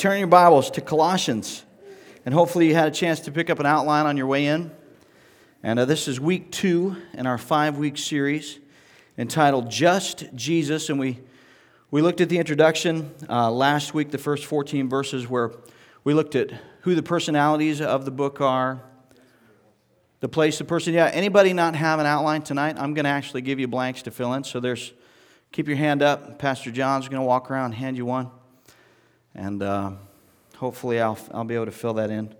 turn your Bibles to Colossians. And hopefully, you had a chance to pick up an outline on your way in. And uh, this is week two in our five week series entitled Just Jesus. And we, we looked at the introduction uh, last week, the first 14 verses, where we looked at who the personalities of the book are, the place, the person. Yeah, anybody not have an outline tonight? I'm going to actually give you blanks to fill in. So there's, keep your hand up. Pastor John's going to walk around and hand you one. And uh, hopefully I'll, I'll be able to fill that in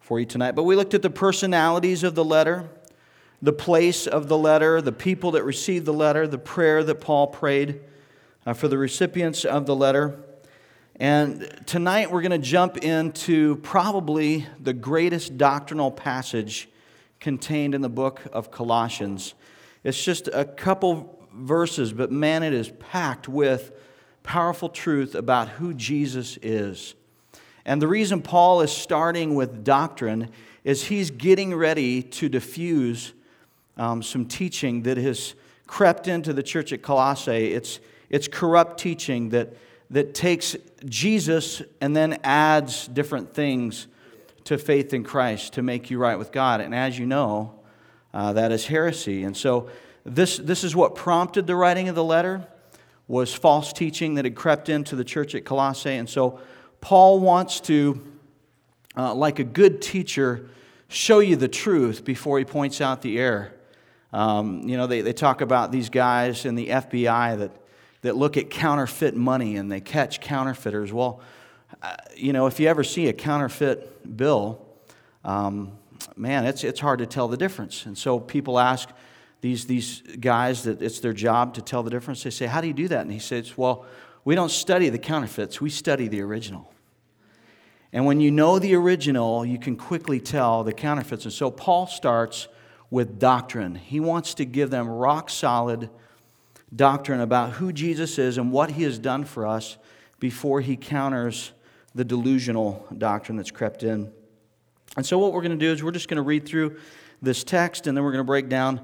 for you tonight. But we looked at the personalities of the letter, the place of the letter, the people that received the letter, the prayer that Paul prayed uh, for the recipients of the letter. And tonight we're going to jump into probably the greatest doctrinal passage contained in the book of Colossians. It's just a couple verses, but man, it is packed with powerful truth about who Jesus is. And the reason Paul is starting with doctrine is he's getting ready to diffuse um, some teaching that has crept into the church at Colossae. It's, it's corrupt teaching that, that takes Jesus and then adds different things to faith in Christ to make you right with God. And as you know, uh, that is heresy. And so this, this is what prompted the writing of the letter was false teaching that had crept into the church at Colossae. And so Paul wants to, uh, like a good teacher, show you the truth before he points out the error. Um, you know, they, they talk about these guys in the FBI that, that look at counterfeit money and they catch counterfeiters. Well, uh, you know, if you ever see a counterfeit bill, um, man, it's, it's hard to tell the difference. And so people ask, these, these guys that it's their job to tell the difference. They say, How do you do that? And he says, Well, we don't study the counterfeits, we study the original. And when you know the original, you can quickly tell the counterfeits. And so Paul starts with doctrine. He wants to give them rock solid doctrine about who Jesus is and what he has done for us before he counters the delusional doctrine that's crept in. And so, what we're going to do is we're just going to read through this text and then we're going to break down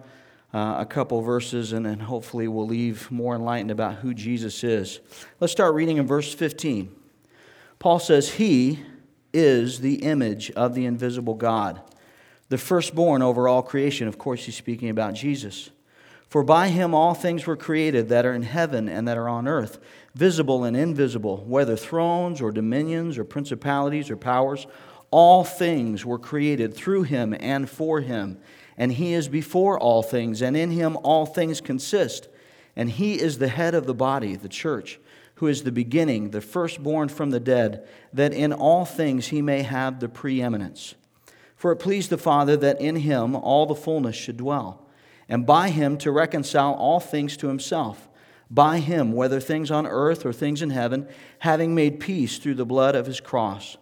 uh, a couple verses, and then hopefully we'll leave more enlightened about who Jesus is. Let's start reading in verse 15. Paul says, He is the image of the invisible God, the firstborn over all creation. Of course, he's speaking about Jesus. For by him all things were created that are in heaven and that are on earth, visible and invisible, whether thrones or dominions or principalities or powers. All things were created through him and for him and he is before all things, and in him all things consist. And he is the head of the body, the church, who is the beginning, the firstborn from the dead, that in all things he may have the preeminence. For it pleased the Father that in him all the fullness should dwell, and by him to reconcile all things to himself. By him, whether things on earth or things in heaven, having made peace through the blood of his cross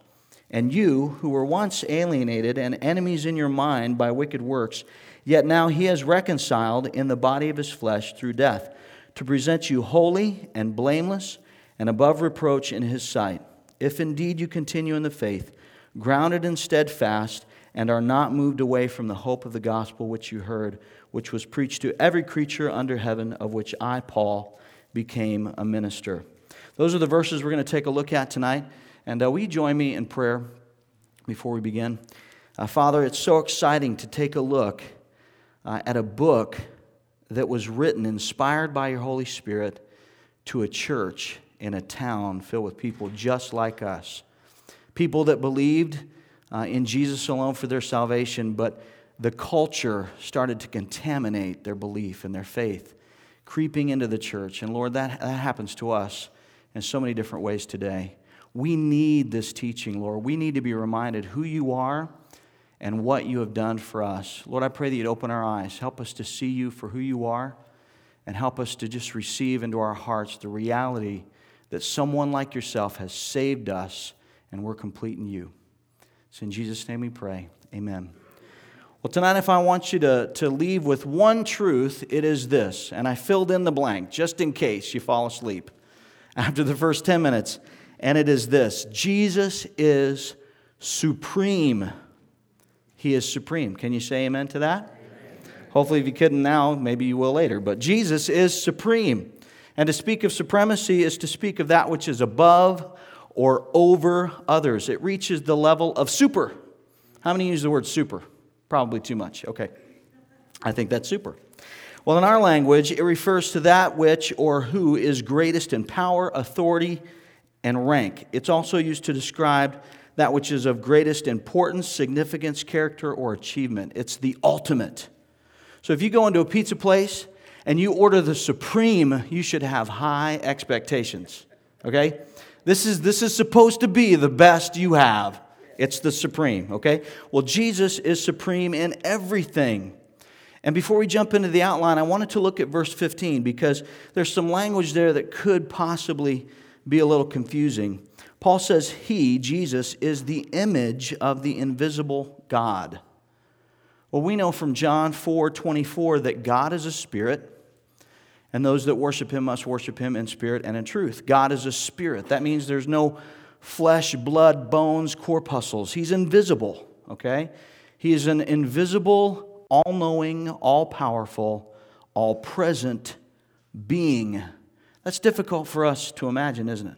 and you, who were once alienated and enemies in your mind by wicked works, yet now he has reconciled in the body of his flesh through death, to present you holy and blameless and above reproach in his sight. If indeed you continue in the faith, grounded and steadfast, and are not moved away from the hope of the gospel which you heard, which was preached to every creature under heaven, of which I, Paul, became a minister. Those are the verses we're going to take a look at tonight. And uh, will you join me in prayer before we begin? Uh, Father, it's so exciting to take a look uh, at a book that was written, inspired by your Holy Spirit, to a church in a town filled with people just like us. People that believed uh, in Jesus alone for their salvation, but the culture started to contaminate their belief and their faith, creeping into the church. And Lord, that, that happens to us in so many different ways today. We need this teaching, Lord. We need to be reminded who you are and what you have done for us. Lord, I pray that you'd open our eyes. Help us to see you for who you are and help us to just receive into our hearts the reality that someone like yourself has saved us and we're complete in you. It's in Jesus' name we pray. Amen. Well, tonight, if I want you to, to leave with one truth, it is this. And I filled in the blank just in case you fall asleep after the first 10 minutes and it is this Jesus is supreme. He is supreme. Can you say amen to that? Amen. Hopefully, if you couldn't now, maybe you will later. But Jesus is supreme. And to speak of supremacy is to speak of that which is above or over others. It reaches the level of super. How many use the word super? Probably too much. Okay. I think that's super. Well, in our language, it refers to that which or who is greatest in power, authority, and rank. It's also used to describe that which is of greatest importance, significance, character, or achievement. It's the ultimate. So if you go into a pizza place and you order the supreme, you should have high expectations. Okay? This is, this is supposed to be the best you have. It's the supreme, okay? Well, Jesus is supreme in everything. And before we jump into the outline, I wanted to look at verse 15 because there's some language there that could possibly be a little confusing. Paul says, He, Jesus, is the image of the invisible God. Well, we know from John 4 24 that God is a spirit, and those that worship him must worship him in spirit and in truth. God is a spirit. That means there's no flesh, blood, bones, corpuscles. He's invisible, okay? He is an invisible, all knowing, all powerful, all present being. That's difficult for us to imagine, isn't it?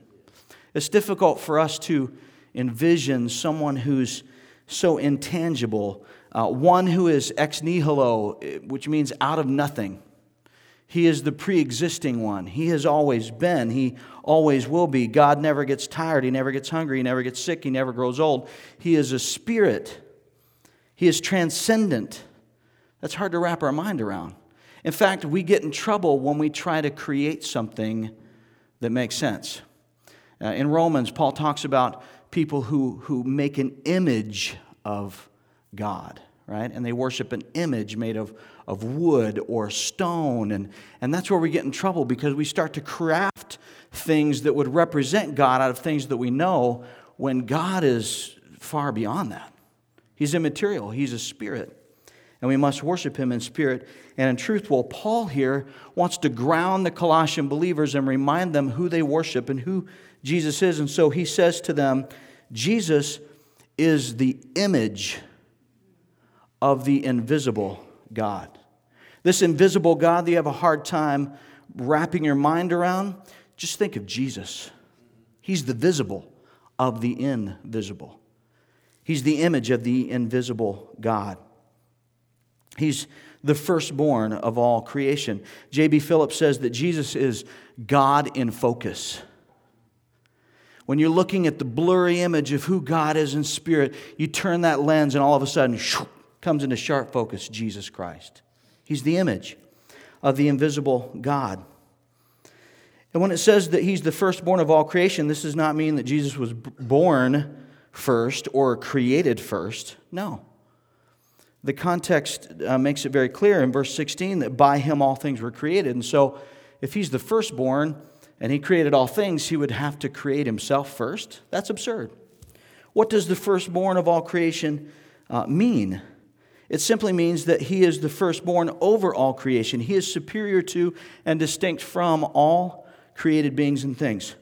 It's difficult for us to envision someone who's so intangible, uh, one who is ex nihilo, which means out of nothing. He is the pre existing one. He has always been. He always will be. God never gets tired. He never gets hungry. He never gets sick. He never grows old. He is a spirit. He is transcendent. That's hard to wrap our mind around. In fact, we get in trouble when we try to create something that makes sense. Uh, in Romans, Paul talks about people who, who make an image of God, right? And they worship an image made of, of wood or stone. And, and that's where we get in trouble because we start to craft things that would represent God out of things that we know when God is far beyond that. He's immaterial, He's a spirit. And we must worship Him in spirit and in truth. Well, Paul here wants to ground the Colossian believers and remind them who they worship and who Jesus is. And so he says to them, Jesus is the image of the invisible God. This invisible God that you have a hard time wrapping your mind around, just think of Jesus. He's the visible of the invisible. He's the image of the invisible God. He's the firstborn of all creation. J.B. Phillips says that Jesus is God in focus. When you're looking at the blurry image of who God is in spirit, you turn that lens and all of a sudden, shoo, comes into sharp focus Jesus Christ. He's the image of the invisible God. And when it says that he's the firstborn of all creation, this does not mean that Jesus was born first or created first. No. The context uh, makes it very clear in verse 16 that by him all things were created. And so, if he's the firstborn, and he created all things, he would have to create himself first? That's absurd. What does the firstborn of all creation uh, mean? It simply means that he is the firstborn over all creation. He is superior to and distinct from all created beings and things.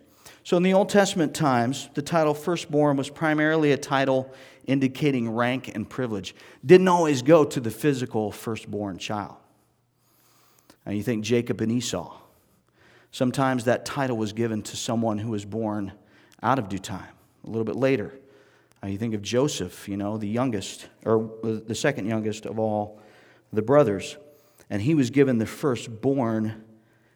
So, in the Old Testament times, the title firstborn was primarily a title indicating rank and privilege. Didn't always go to the physical firstborn child. And you think Jacob and Esau. Sometimes that title was given to someone who was born out of due time, a little bit later. Uh, you think of Joseph, you know, the youngest, or the second youngest of all the brothers, and he was given the firstborn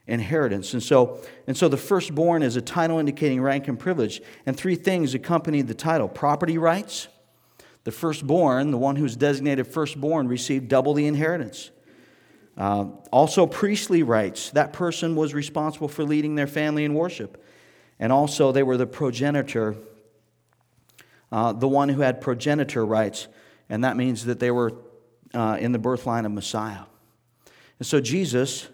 inheritance. And so, and so the firstborn is a title indicating rank and privilege. And three things accompanied the title property rights. The firstborn, the one who's designated firstborn, received double the inheritance. Uh, also, priestly rights. That person was responsible for leading their family in worship. And also, they were the progenitor, uh, the one who had progenitor rights. And that means that they were uh, in the birth line of Messiah. And so, Jesus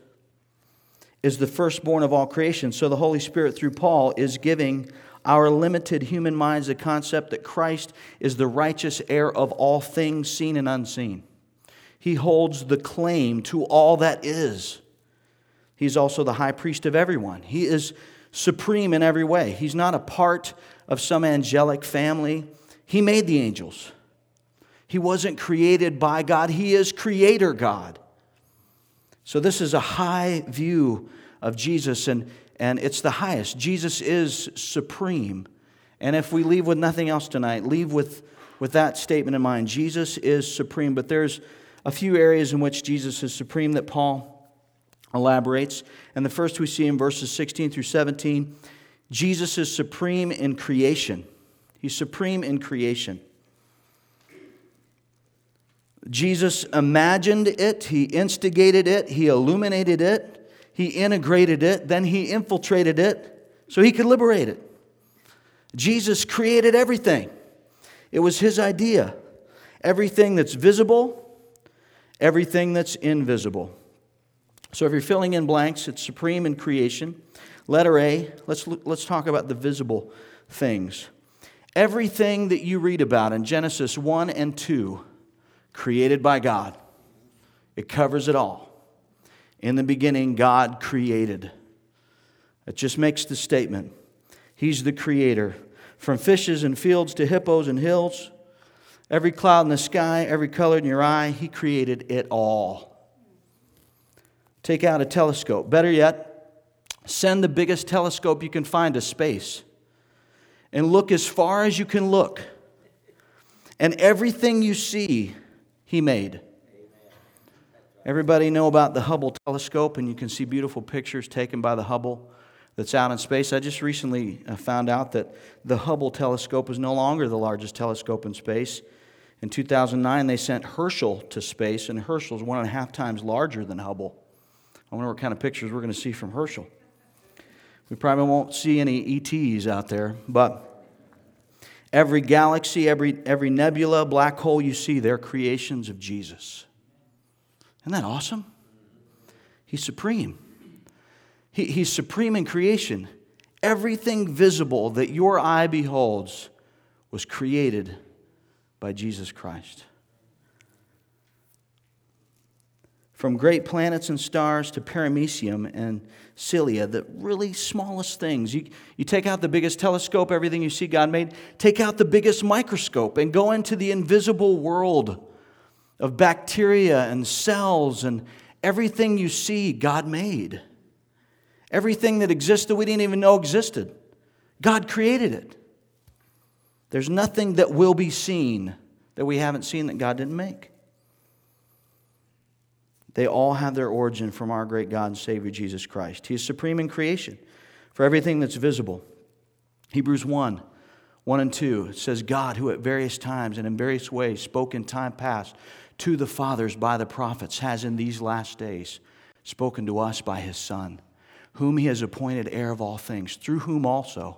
is the firstborn of all creation. So, the Holy Spirit, through Paul, is giving our limited human minds the concept that Christ is the righteous heir of all things seen and unseen. He holds the claim to all that is. He's also the high priest of everyone. He is supreme in every way. He's not a part of some angelic family. He made the angels. He wasn't created by God, He is creator God. So, this is a high view of Jesus, and, and it's the highest. Jesus is supreme, And if we leave with nothing else tonight, leave with, with that statement in mind Jesus is supreme. But there's a few areas in which Jesus is supreme that Paul elaborates. And the first we see in verses 16 through 17 Jesus is supreme in creation. He's supreme in creation. Jesus imagined it, he instigated it, he illuminated it, he integrated it, then he infiltrated it so he could liberate it. Jesus created everything, it was his idea. Everything that's visible, everything that's invisible. So if you're filling in blanks, it's supreme in creation. Letter A, let's, let's talk about the visible things. Everything that you read about in Genesis 1 and 2, created by God, it covers it all. In the beginning, God created. It just makes the statement He's the creator. From fishes and fields to hippos and hills, every cloud in the sky, every color in your eye, He created it all. Take out a telescope. Better yet, send the biggest telescope you can find to space and look as far as you can look. And everything you see, He made. Everybody know about the Hubble telescope, and you can see beautiful pictures taken by the Hubble that's out in space. I just recently uh, found out that the Hubble telescope is no longer the largest telescope in space. In 2009, they sent Herschel to space, and Herschel is one and a half times larger than Hubble. I wonder what kind of pictures we're going to see from Herschel. We probably won't see any ETs out there, but every galaxy, every, every nebula, black hole you see, they're creations of Jesus. Isn't that awesome? He's supreme. He, he's supreme in creation. Everything visible that your eye beholds was created by Jesus Christ. From great planets and stars to paramecium and cilia, the really smallest things. You, you take out the biggest telescope, everything you see God made, take out the biggest microscope and go into the invisible world of bacteria and cells and everything you see God made. Everything that existed we didn't even know existed. God created it. There's nothing that will be seen that we haven't seen that God didn't make. They all have their origin from our great God and Savior Jesus Christ. He is supreme in creation for everything that's visible. Hebrews 1 1 and 2 it says, God, who at various times and in various ways spoke in time past to the fathers by the prophets, has in these last days spoken to us by his Son whom he has appointed heir of all things, through whom also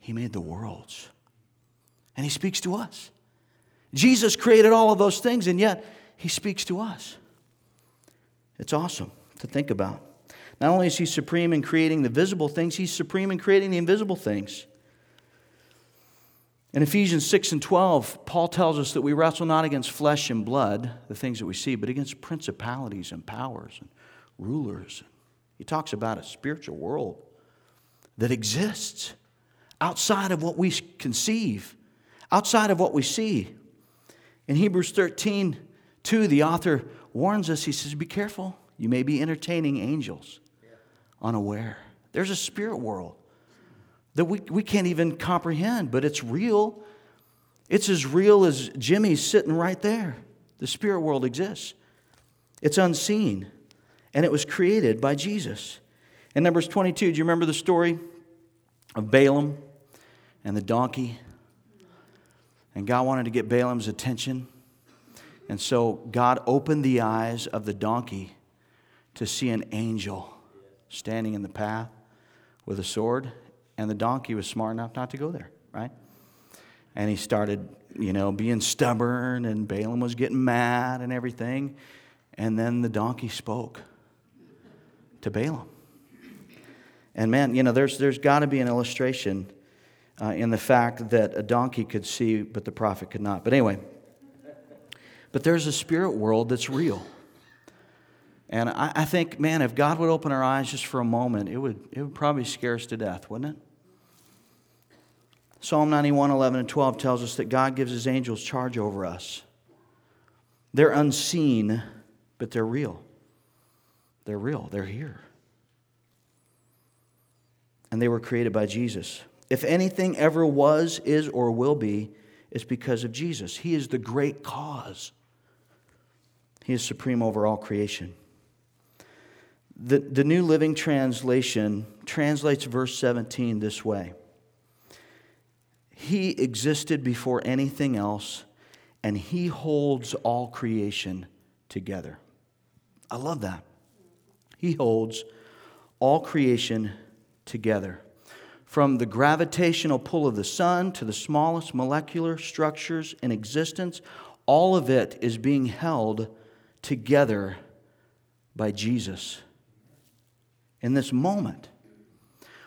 he made the worlds. And he speaks to us. Jesus created all of those things, and yet he speaks to us. It's awesome to think about. Not only is he supreme in creating the visible things, he's supreme in creating the invisible things. In Ephesians 6 and 12, Paul tells us that we wrestle not against flesh and blood, the things that we see, but against principalities and powers and rulers he talks about a spiritual world that exists outside of what we conceive, outside of what we see. In Hebrews 13, 2, the author warns us, he says, Be careful. You may be entertaining angels unaware. There's a spirit world that we, we can't even comprehend, but it's real. It's as real as Jimmy's sitting right there. The spirit world exists, it's unseen and it was created by Jesus. In Numbers 22, do you remember the story of Balaam and the donkey? And God wanted to get Balaam's attention. And so God opened the eyes of the donkey to see an angel standing in the path with a sword. And the donkey was smart enough not to go there, right? And he started, you know, being stubborn, and Balaam was getting mad and everything. And then the donkey spoke to Balaam. And man, you know, there's, there's got to be an illustration uh, in the fact that a donkey could see, but the prophet could not. But anyway, but there's a spirit world that's real. And I, I think, man, if God would open our eyes just for a moment, it would, it would probably scare us to death, wouldn't it? Psalm 91, 11, and 12 tells us that God gives his angels charge over us. They're unseen, but they're real. They're real, they're here. And they were created by Jesus. if anything ever was, is, or will be, it's because of Jesus. He is the great cause. He is supreme over all creation. The, the New Living Translation translates verse 17 this way He existed before anything else, and He holds all creation together. I love that. He holds all creation together. From the gravitational pull of the sun to the smallest molecular structures in existence, all of it is being held together by Jesus in this moment.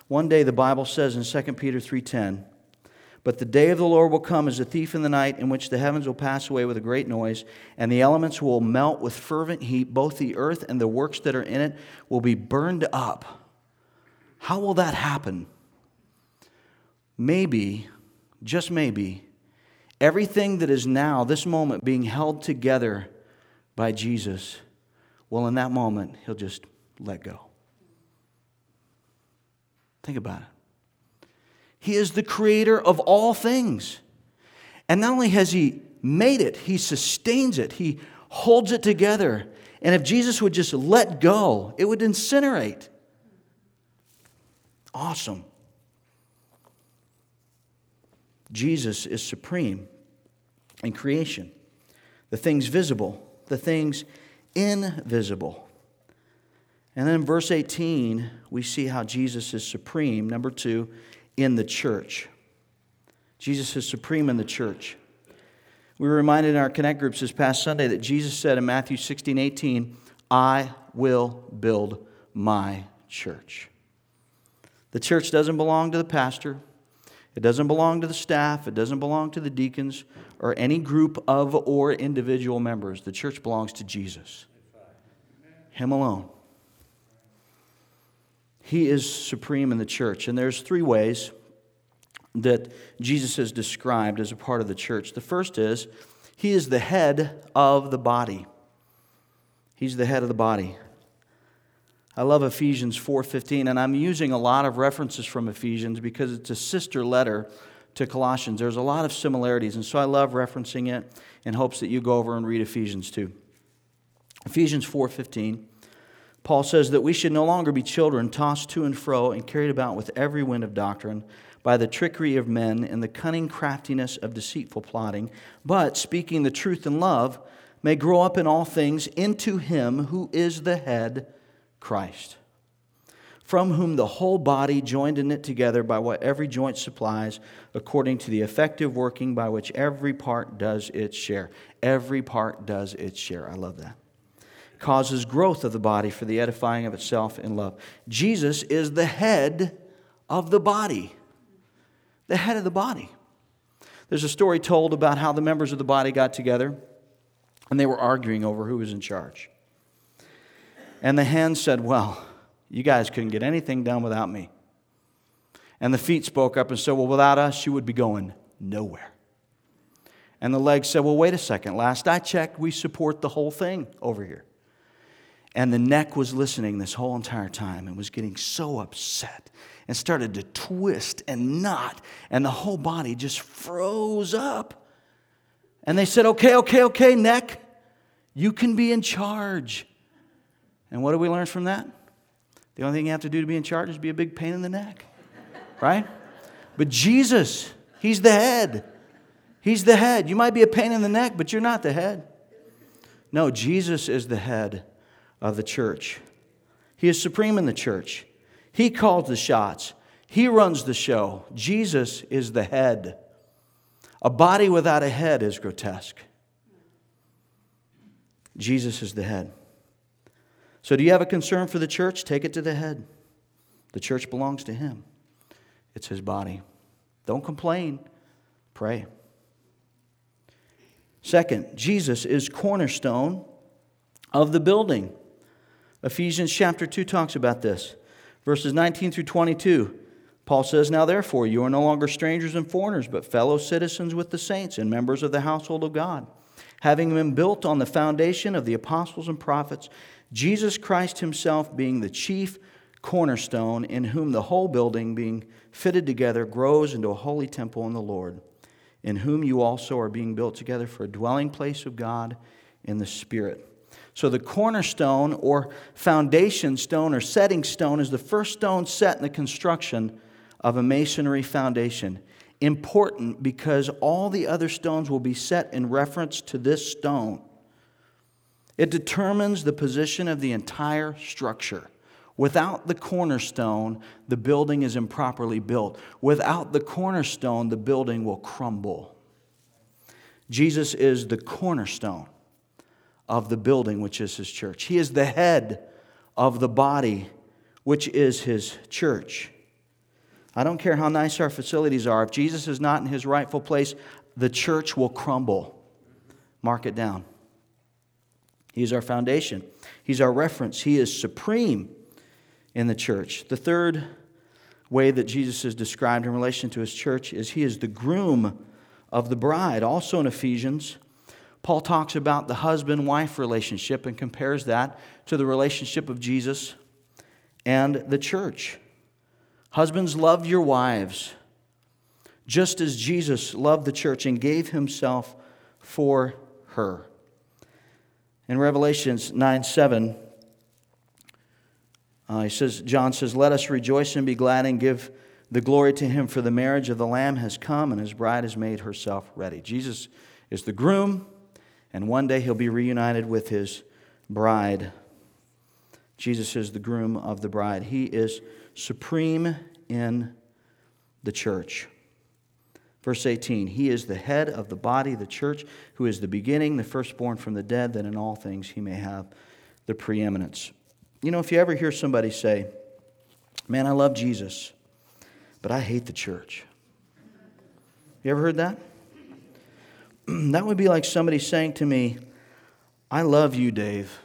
One day the Bible says in 2 Peter 3:10, "But the day of the Lord will come as a thief in the night, in which the heavens will pass away with a great noise, and the elements will melt with fervent heat, both the earth and the works that are in it will be burned up." How will that happen? Maybe, just maybe, everything that is now, this moment, being held together by Jesus, well, in that moment, he'll just let go. Think about it. He is the creator of all things. And not only has He made it, He sustains it, He holds it together. And if Jesus would just let go, it would incinerate. Awesome. Jesus is supreme in creation. The things visible, the things invisible. And then in verse 18, we see how Jesus is supreme, number two, in the church. Jesus is supreme in the church. We were reminded in our Connect groups this past Sunday that Jesus said in Matthew 16, 18, I will build my church. The church doesn't belong to the pastor, it doesn't belong to the staff, it doesn't belong to the deacons or any group of or individual members. The church belongs to Jesus, Him alone. He is supreme in the church. And there's three ways that Jesus is described as a part of the church. The first is he is the head of the body. He's the head of the body. I love Ephesians 4:15 and I'm using a lot of references from Ephesians because it's a sister letter to Colossians. There's a lot of similarities and so I love referencing it in hopes that you go over and read Ephesians too. Ephesians 4:15 Paul says that we should no longer be children tossed to and fro and carried about with every wind of doctrine by the trickery of men and the cunning craftiness of deceitful plotting, but speaking the truth in love, may grow up in all things into him who is the head, Christ, from whom the whole body, joined and knit together by what every joint supplies, according to the effective working by which every part does its share. Every part does its share. I love that causes growth of the body for the edifying of itself in love. Jesus is the head of the body. The head of the body. There's a story told about how the members of the body got together and they were arguing over who was in charge. And the hands said, Well, you guys couldn't get anything done without me. And the feet spoke up and said, Well, without us, you would be going nowhere. And the legs said, Well, wait a second. Last I checked, we support the whole thing over here. And the neck was listening this whole entire time and was getting so upset and started to twist and knot, and the whole body just froze up. And they said, Okay, okay, okay, neck, you can be in charge. And what do we learn from that? The only thing you have to do to be in charge is be a big pain in the neck, right? But Jesus, He's the head. He's the head. You might be a pain in the neck, but you're not the head. No, Jesus is the head of the church. He is supreme in the church. He calls the shots, He runs the show. Jesus is the head. A body without a head is grotesque. Jesus is the head. So, do you have a concern for the church? Take it to the head. The church belongs to Him, it's His body. Don't complain, pray. Second, Jesus is cornerstone of the building. Ephesians chapter 2 talks about this. Verses 19 through 22. Paul says, Now therefore, you are no longer strangers and foreigners, but fellow citizens with the saints and members of the household of God, having been built on the foundation of the apostles and prophets, Jesus Christ himself being the chief cornerstone, in whom the whole building, being fitted together, grows into a holy temple in the Lord, in whom you also are being built together for a dwelling place of God in the Spirit. So, the cornerstone or foundation stone or setting stone is the first stone set in the construction of a masonry foundation. Important because all the other stones will be set in reference to this stone. It determines the position of the entire structure. Without the cornerstone, the building is improperly built. Without the cornerstone, the building will crumble. Jesus is the cornerstone of the building, which is his church. He is the head of the body, which is his church. I don't care how nice our facilities are, if Jesus is not in his rightful place, the church will crumble. Mark it down. He's our foundation, He's our reference. He is supreme in the church. The third way that Jesus is described in relation to His church is He is the groom of the bride. Also in Ephesians, Paul talks about the husband wife relationship and compares that to the relationship of Jesus and the church. Husbands, love your wives, just as Jesus loved the church and gave himself for her. In Revelations 9 7, uh, he says, John says, Let us rejoice and be glad and give the glory to him, for the marriage of the Lamb has come and his bride has made herself ready. Jesus is the groom, and one day he'll be reunited with his bride. Jesus is the groom of the bride. He is supreme in the church. Verse 18, He is the head of the body, the church, who is the beginning, the firstborn from the dead, that in all things he may have the preeminence. You know, if you ever hear somebody say, Man, I love Jesus, but I hate the church. You ever heard that? that would be like somebody saying to me, I love you, Dave,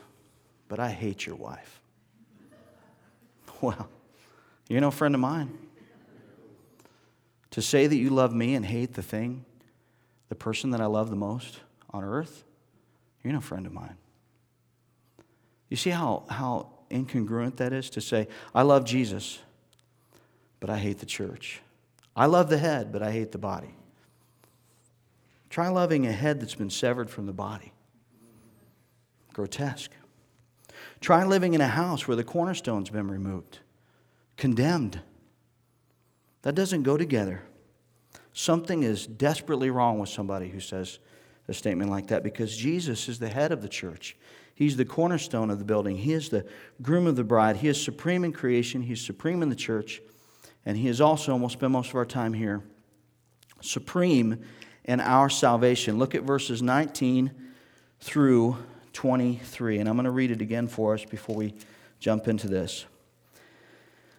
but I hate your wife. Well, you're no friend of mine. To say that you love me and hate the thing, the person that I love the most on earth, you're no friend of mine. You see how, how incongruent that is to say, I love Jesus, but I hate the church. I love the head, but I hate the body. Try loving a head that's been severed from the body. Grotesque. Try living in a house where the cornerstone's been removed, condemned. That doesn't go together. Something is desperately wrong with somebody who says a statement like that because Jesus is the head of the church. He's the cornerstone of the building. He is the groom of the bride. He is supreme in creation. He's supreme in the church. And He is also, and we'll spend most of our time here, supreme in our salvation. Look at verses 19 through 23. And I'm going to read it again for us before we jump into this.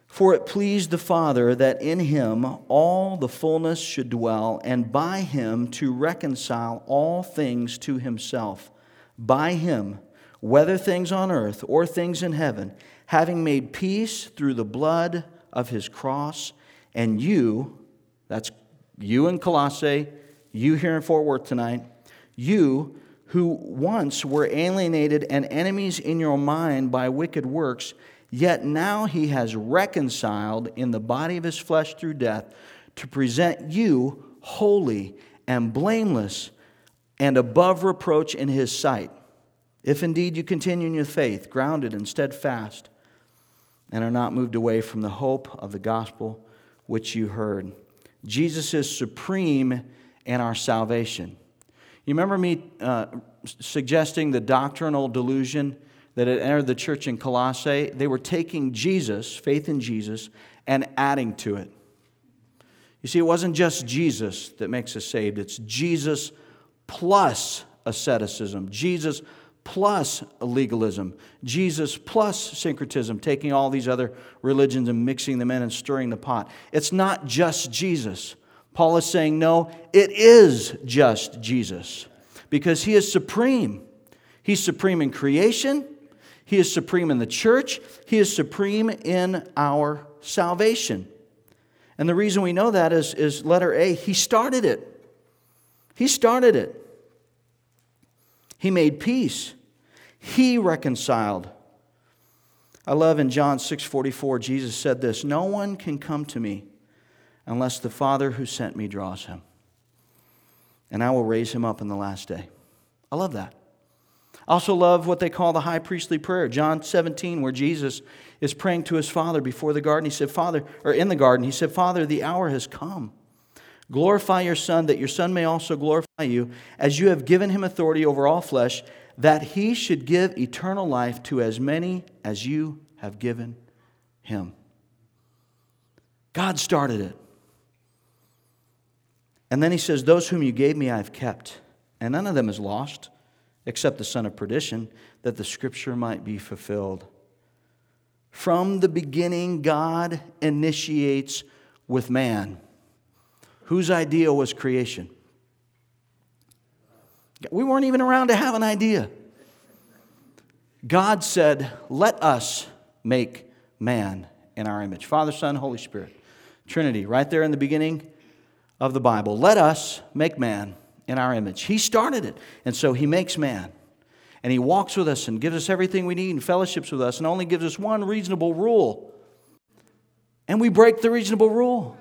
For it pleased the Father that in him all the fullness should dwell, and by him to reconcile all things to himself. By him, whether things on earth or things in heaven, having made peace through the blood of his cross, and you, that's you in Colossae, you here in Fort Worth tonight, you who once were alienated and enemies in your mind by wicked works Yet now he has reconciled in the body of his flesh through death to present you holy and blameless and above reproach in his sight. If indeed you continue in your faith, grounded and steadfast, and are not moved away from the hope of the gospel which you heard. Jesus is supreme in our salvation. You remember me uh, suggesting the doctrinal delusion that had entered the church in Colossae, they were taking Jesus, faith in Jesus, and adding to it. You see, it wasn't just Jesus that makes us saved, it's Jesus plus asceticism, Jesus plus legalism, Jesus plus syncretism, taking all these other religions and mixing them in and stirring the pot. It's not just Jesus. Paul is saying, no, it is just Jesus because he is supreme. He's supreme in creation, he is supreme in the church. He is supreme in our salvation. And the reason we know that is, is letter A. He started it. He started it. He made peace. He reconciled. I love in John 6:44 Jesus said this, "No one can come to me unless the Father who sent me draws him, and I will raise him up in the last day." I love that. I also love what they call the high priestly prayer, John 17, where Jesus is praying to his Father before the garden. He said, Father, or in the garden, he said, Father, the hour has come. Glorify your Son, that your Son may also glorify you, as you have given him authority over all flesh, that he should give eternal life to as many as you have given him. God started it. And then he says, Those whom you gave me I have kept, and none of them is lost, except the son of perdition, that the scripture might be fulfilled. From the beginning, God initiates with man. Whose idea was creation? We weren't even around to have an idea. God said, Let us make man in our image. Father, Son, Holy Spirit. Trinity, right there in the beginning of the Bible. Let us make man in our image. He started it, and so he makes man. And he walks with us and gives us everything we need and fellowships with us and only gives us one reasonable rule. And we break the reasonable rule.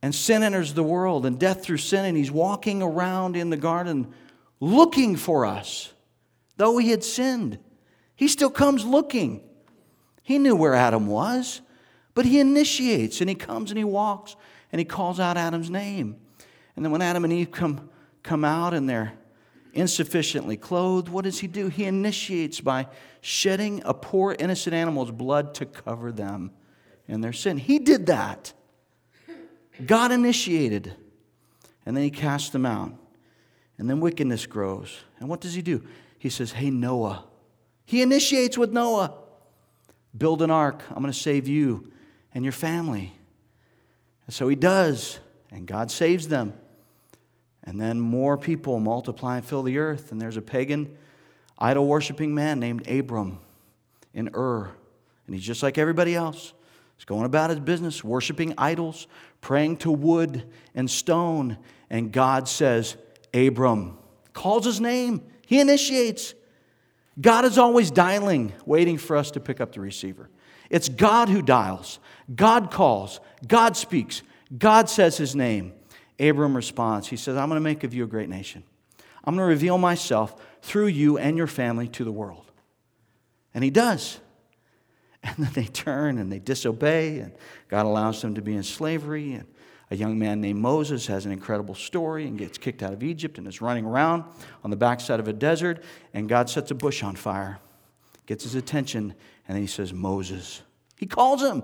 And sin enters the world and death through sin, and he's walking around in the garden looking for us. Though he had sinned, he still comes looking. He knew where Adam was, but he initiates and he comes and he walks and he calls out Adam's name. And then when Adam and Eve come, come out and they're insufficiently clothed, what does he do? He initiates by shedding a poor innocent animal's blood to cover them in their sin. He did that. God initiated. And then he casts them out. And then wickedness grows. And what does he do? He says, Hey, Noah. He initiates with Noah build an ark. I'm going to save you and your family. And so he does. And God saves them. And then more people multiply and fill the earth. And there's a pagan, idol worshiping man named Abram in Ur. And he's just like everybody else. He's going about his business, worshiping idols, praying to wood and stone. And God says, Abram, calls his name. He initiates. God is always dialing, waiting for us to pick up the receiver. It's God who dials, God calls, God speaks, God says his name. Abram responds. He says, I'm going to make of you a great nation. I'm going to reveal myself through you and your family to the world. And he does. And then they turn and they disobey, and God allows them to be in slavery. And a young man named Moses has an incredible story and gets kicked out of Egypt and is running around on the backside of a desert. And God sets a bush on fire, gets his attention, and he says, Moses. He calls him.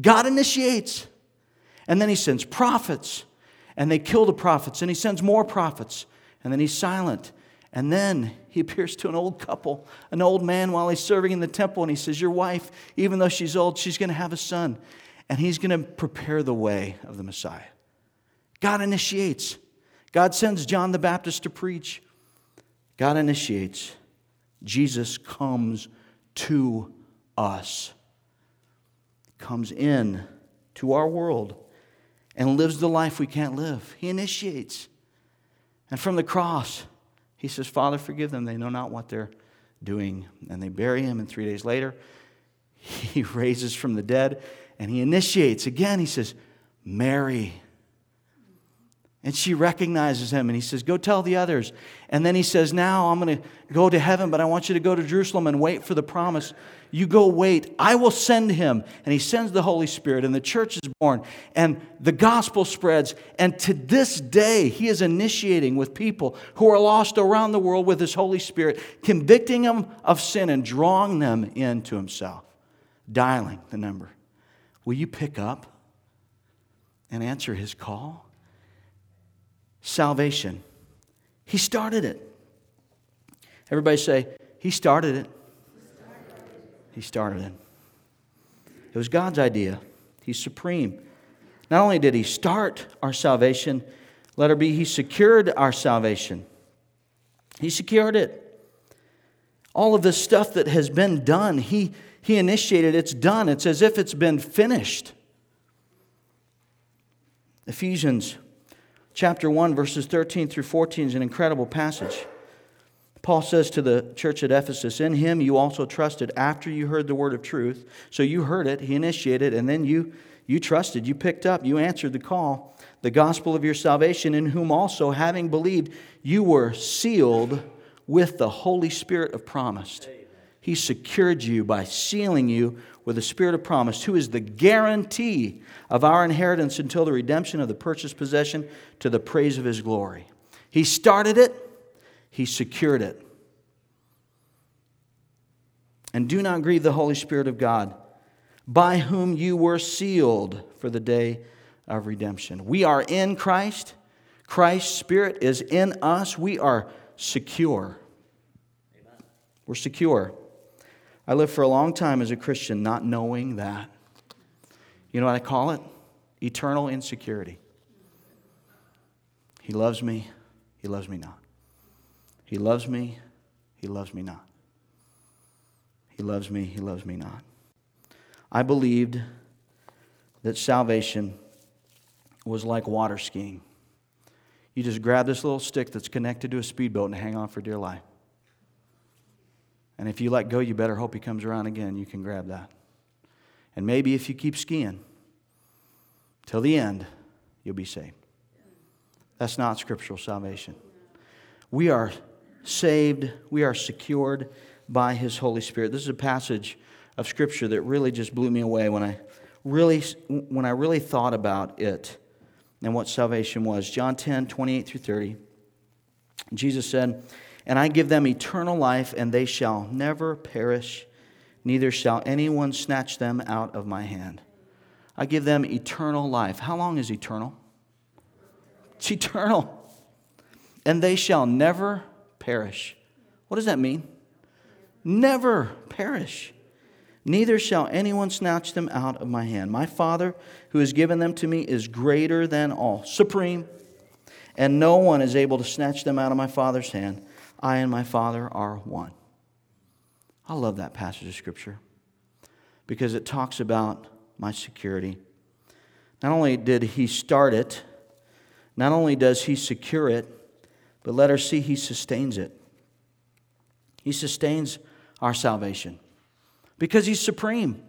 God initiates. And then he sends prophets and they kill the prophets, and he sends more prophets, and then he's silent. And then he appears to an old couple, an old man while he's serving in the temple, and he says, Your wife, even though she's old, she's going to have a son, and he's going to prepare the way of the Messiah. God initiates. God sends John the Baptist to preach. God initiates. Jesus comes to us, comes in to our world and lives the life we can't live. He initiates. And from the cross, he says, Father, forgive them. They know not what they're doing. And they bury him, and three days later, he raises from the dead and he initiates. Again, he says, Mary. And she recognizes him and he says, Go tell the others. And then he says, Now I'm going to go to heaven, but I want you to go to Jerusalem and wait for the promise. You go wait. I will send him. And he sends the Holy Spirit, and the church is born, and the gospel spreads. And to this day, he is initiating with people who are lost around the world with his Holy Spirit, convicting them of sin and drawing them into himself, dialing the number. Will you pick up and answer his call? Salvation. He started it. Everybody say, He started it. He started it. It was God's idea. He's supreme. Not only did He start our salvation, letter be, He secured our salvation. He secured it. All of this stuff that has been done, He, he initiated, it's done. It's as if it's been finished. Ephesians chapter 1, verses 13 through 14 is an incredible passage. Paul says to the church at Ephesus, In him you also trusted after you heard the word of truth. So you heard it, he initiated, and then you, you trusted, you picked up, you answered the call, the gospel of your salvation, in whom also, having believed, you were sealed with the Holy Spirit of promise. He secured you by sealing you with the Spirit of promise, who is the guarantee of our inheritance until the redemption of the purchased possession to the praise of his glory. He started it, he secured it. And do not grieve the Holy Spirit of God, by whom you were sealed for the day of redemption. We are in Christ. Christ's Spirit is in us. We are secure. We're secure. I lived for a long time as a Christian not knowing that. You know what I call it? Eternal insecurity. He loves me, he loves me not. He loves me, he loves me not. He loves me, he loves me not. I believed that salvation was like water skiing. You just grab this little stick that's connected to a speedboat and hang on for dear life. And if you let go, you better hope he comes around again. You can grab that. And maybe if you keep skiing till the end, you'll be saved. That's not scriptural salvation. We are saved, we are secured by his Holy Spirit. This is a passage of scripture that really just blew me away when I really when I really thought about it and what salvation was. John 10, 28 through 30. Jesus said, And I give them eternal life, and they shall never perish, neither shall anyone snatch them out of my hand. I give them eternal life. How long is eternal? It's eternal. And they shall never perish. What does that mean? Never perish. Neither shall anyone snatch them out of my hand. My Father, who has given them to me, is greater than all, supreme, and no one is able to snatch them out of my Father's hand. I and my Father are one. I love that passage of Scripture because it talks about my security. Not only did he start it, not only does he secure it, but let her see he sustains it. He sustains our salvation because he's supreme.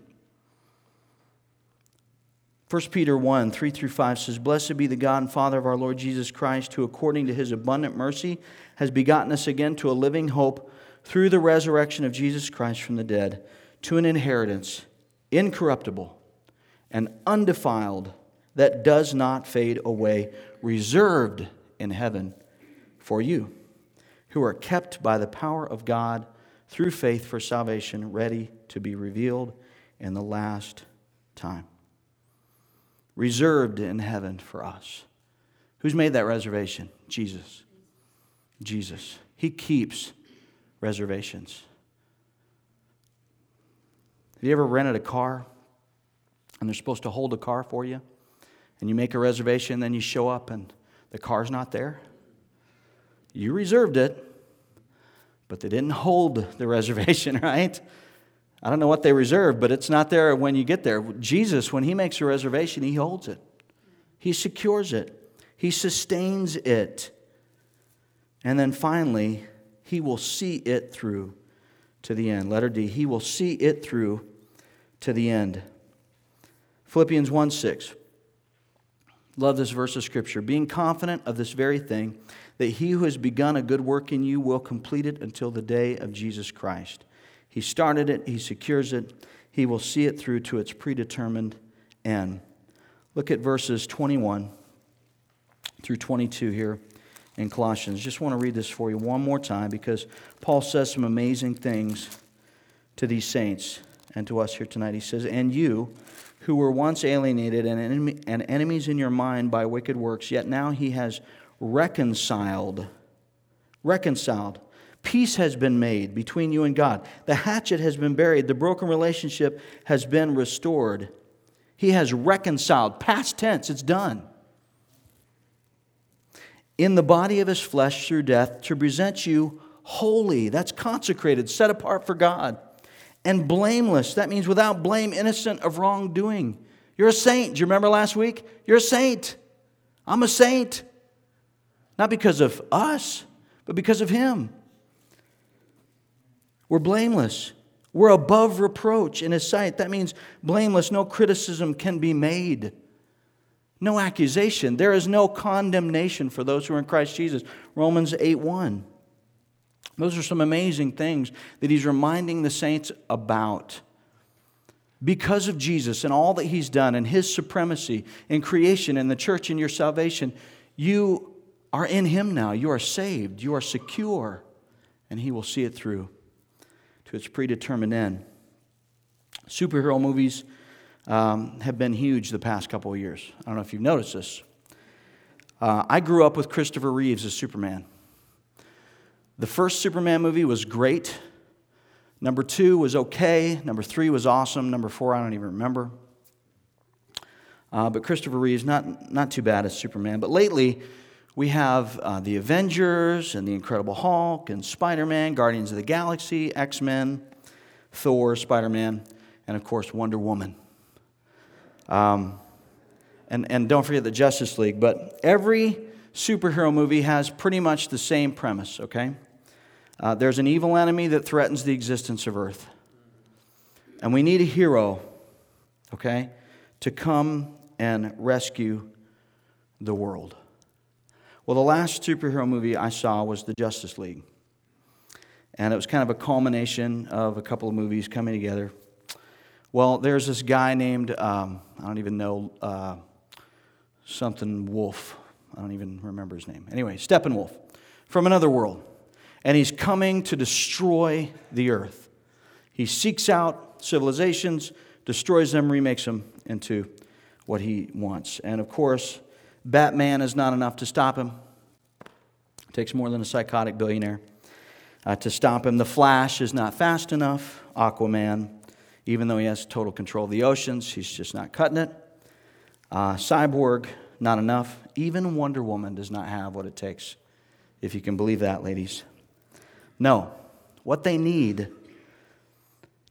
1 Peter 1 3 through 5 says, Blessed be the God and Father of our Lord Jesus Christ, who according to his abundant mercy has begotten us again to a living hope through the resurrection of Jesus Christ from the dead, to an inheritance incorruptible and undefiled that does not fade away, reserved in heaven for you, who are kept by the power of God through faith for salvation, ready to be revealed in the last time. Reserved in heaven for us. Who's made that reservation? Jesus. Jesus. He keeps reservations. Have you ever rented a car and they're supposed to hold a car for you? And you make a reservation, and then you show up and the car's not there? You reserved it, but they didn't hold the reservation, right? I don't know what they reserve, but it's not there when you get there. Jesus, when he makes a reservation, he holds it, he secures it, he sustains it. And then finally, he will see it through to the end. Letter D, he will see it through to the end. Philippians 1 6. Love this verse of Scripture. Being confident of this very thing, that he who has begun a good work in you will complete it until the day of Jesus Christ. He started it, he secures it, he will see it through to its predetermined end. Look at verses 21 through 22 here in Colossians. Just want to read this for you one more time because Paul says some amazing things to these saints and to us here tonight. He says, And you, who were once alienated and, enemy, and enemies in your mind by wicked works, yet now he has reconciled. Reconciled. Peace has been made between you and God. The hatchet has been buried. The broken relationship has been restored. He has reconciled. Past tense, it's done. In the body of his flesh through death to present you holy. That's consecrated, set apart for God and blameless. That means without blame, innocent of wrongdoing. You're a saint. Do you remember last week? You're a saint. I'm a saint. Not because of us, but because of Him. We're blameless. We're above reproach in His sight. That means blameless, no criticism can be made, no accusation. There is no condemnation for those who are in Christ Jesus. Romans 8 1. Those are some amazing things that He's reminding the saints about. Because of Jesus and all that He's done and His supremacy in creation and the church and your salvation, you are in Him now. You are saved. You are secure. And He will see it through its predetermined end. Superhero movies um, have been huge the past couple of years. I don't know if you've noticed this. Uh, I grew up with Christopher Reeves as Superman. The first Superman movie was great. Number two was okay. Number three was awesome. Number four, I don't even remember. Uh, but Christopher Reeves, not, not too bad as Superman. But lately, we have uh, the Avengers and the Incredible Hulk and Spider Man, Guardians of the Galaxy, X Men, Thor, Spider Man, and of course Wonder Woman. Um, and, and don't forget the Justice League. But every superhero movie has pretty much the same premise, okay? Uh, there's an evil enemy that threatens the existence of Earth. And we need a hero, okay, to come and rescue the world. Well, the last superhero movie I saw was The Justice League. And it was kind of a culmination of a couple of movies coming together. Well, there's this guy named, um, I don't even know, uh, something Wolf. I don't even remember his name. Anyway, Steppenwolf from another world. And he's coming to destroy the earth. He seeks out civilizations, destroys them, remakes them into what he wants. And of course, Batman is not enough to stop him. It takes more than a psychotic billionaire uh, to stop him. The Flash is not fast enough. Aquaman, even though he has total control of the oceans, he's just not cutting it. Uh, Cyborg, not enough. Even Wonder Woman does not have what it takes, if you can believe that, ladies. No, what they need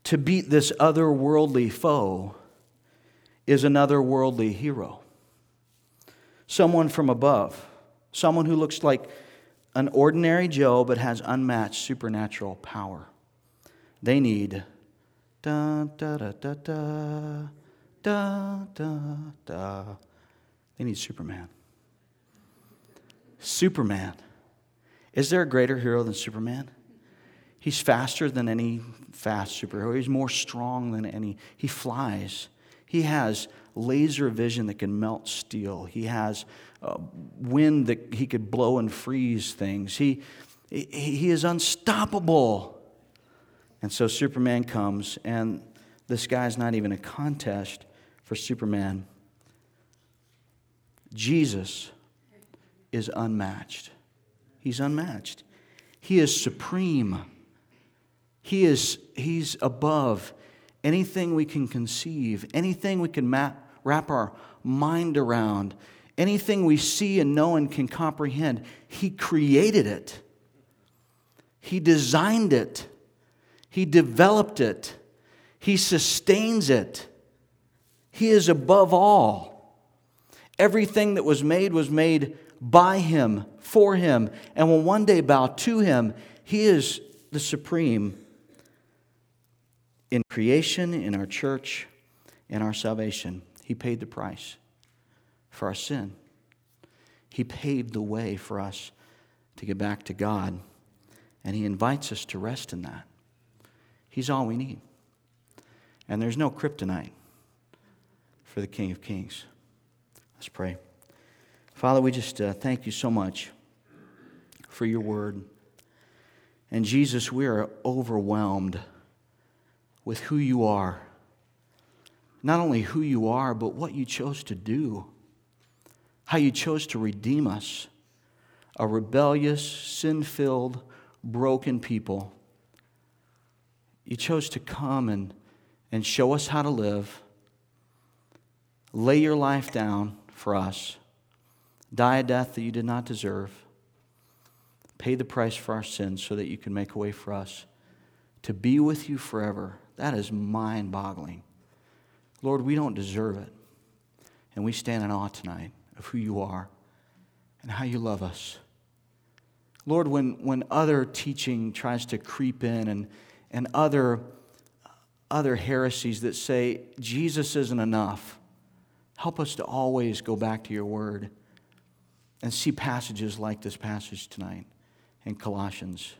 to beat this otherworldly foe is another worldly hero someone from above, someone who looks like an ordinary Joe but has unmatched supernatural power. They need da da da da da da da da. They need Superman. Superman. Is there a greater hero than Superman? He's faster than any fast superhero. He's more strong than any. He flies. He has laser vision that can melt steel. He has uh, wind that he could blow and freeze things. He, he is unstoppable. And so Superman comes, and this guy's not even a contest for Superman. Jesus is unmatched. He's unmatched. He is supreme. He is he's above anything we can conceive, anything we can map, wrap our mind around, anything we see and know and can comprehend. He created it, He designed it, He developed it, He sustains it. He is above all. Everything that was made was made by Him, for Him, and will one day bow to Him. He is the supreme in creation, in our church, in our salvation. He paid the price for our sin. He paved the way for us to get back to God, and He invites us to rest in that. He's all we need. And there's no kryptonite for the King of Kings. Let's pray. Father, we just uh, thank you so much for your word. And Jesus, we are overwhelmed with who you are. Not only who you are, but what you chose to do, how you chose to redeem us, a rebellious, sin filled, broken people. You chose to come and, and show us how to live, lay your life down for us, die a death that you did not deserve, pay the price for our sins so that you can make a way for us to be with you forever that is mind boggling. Lord, we don't deserve it. And we stand in awe tonight of who you are and how you love us. Lord, when, when other teaching tries to creep in and, and other, other heresies that say Jesus isn't enough. Help us to always go back to your word and see passages like this passage tonight in Colossians.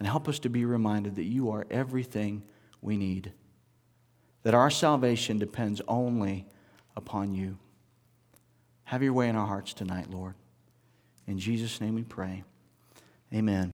And help us to be reminded that you are everything we need, that our salvation depends only upon you. Have your way in our hearts tonight, Lord. In Jesus' name we pray. Amen.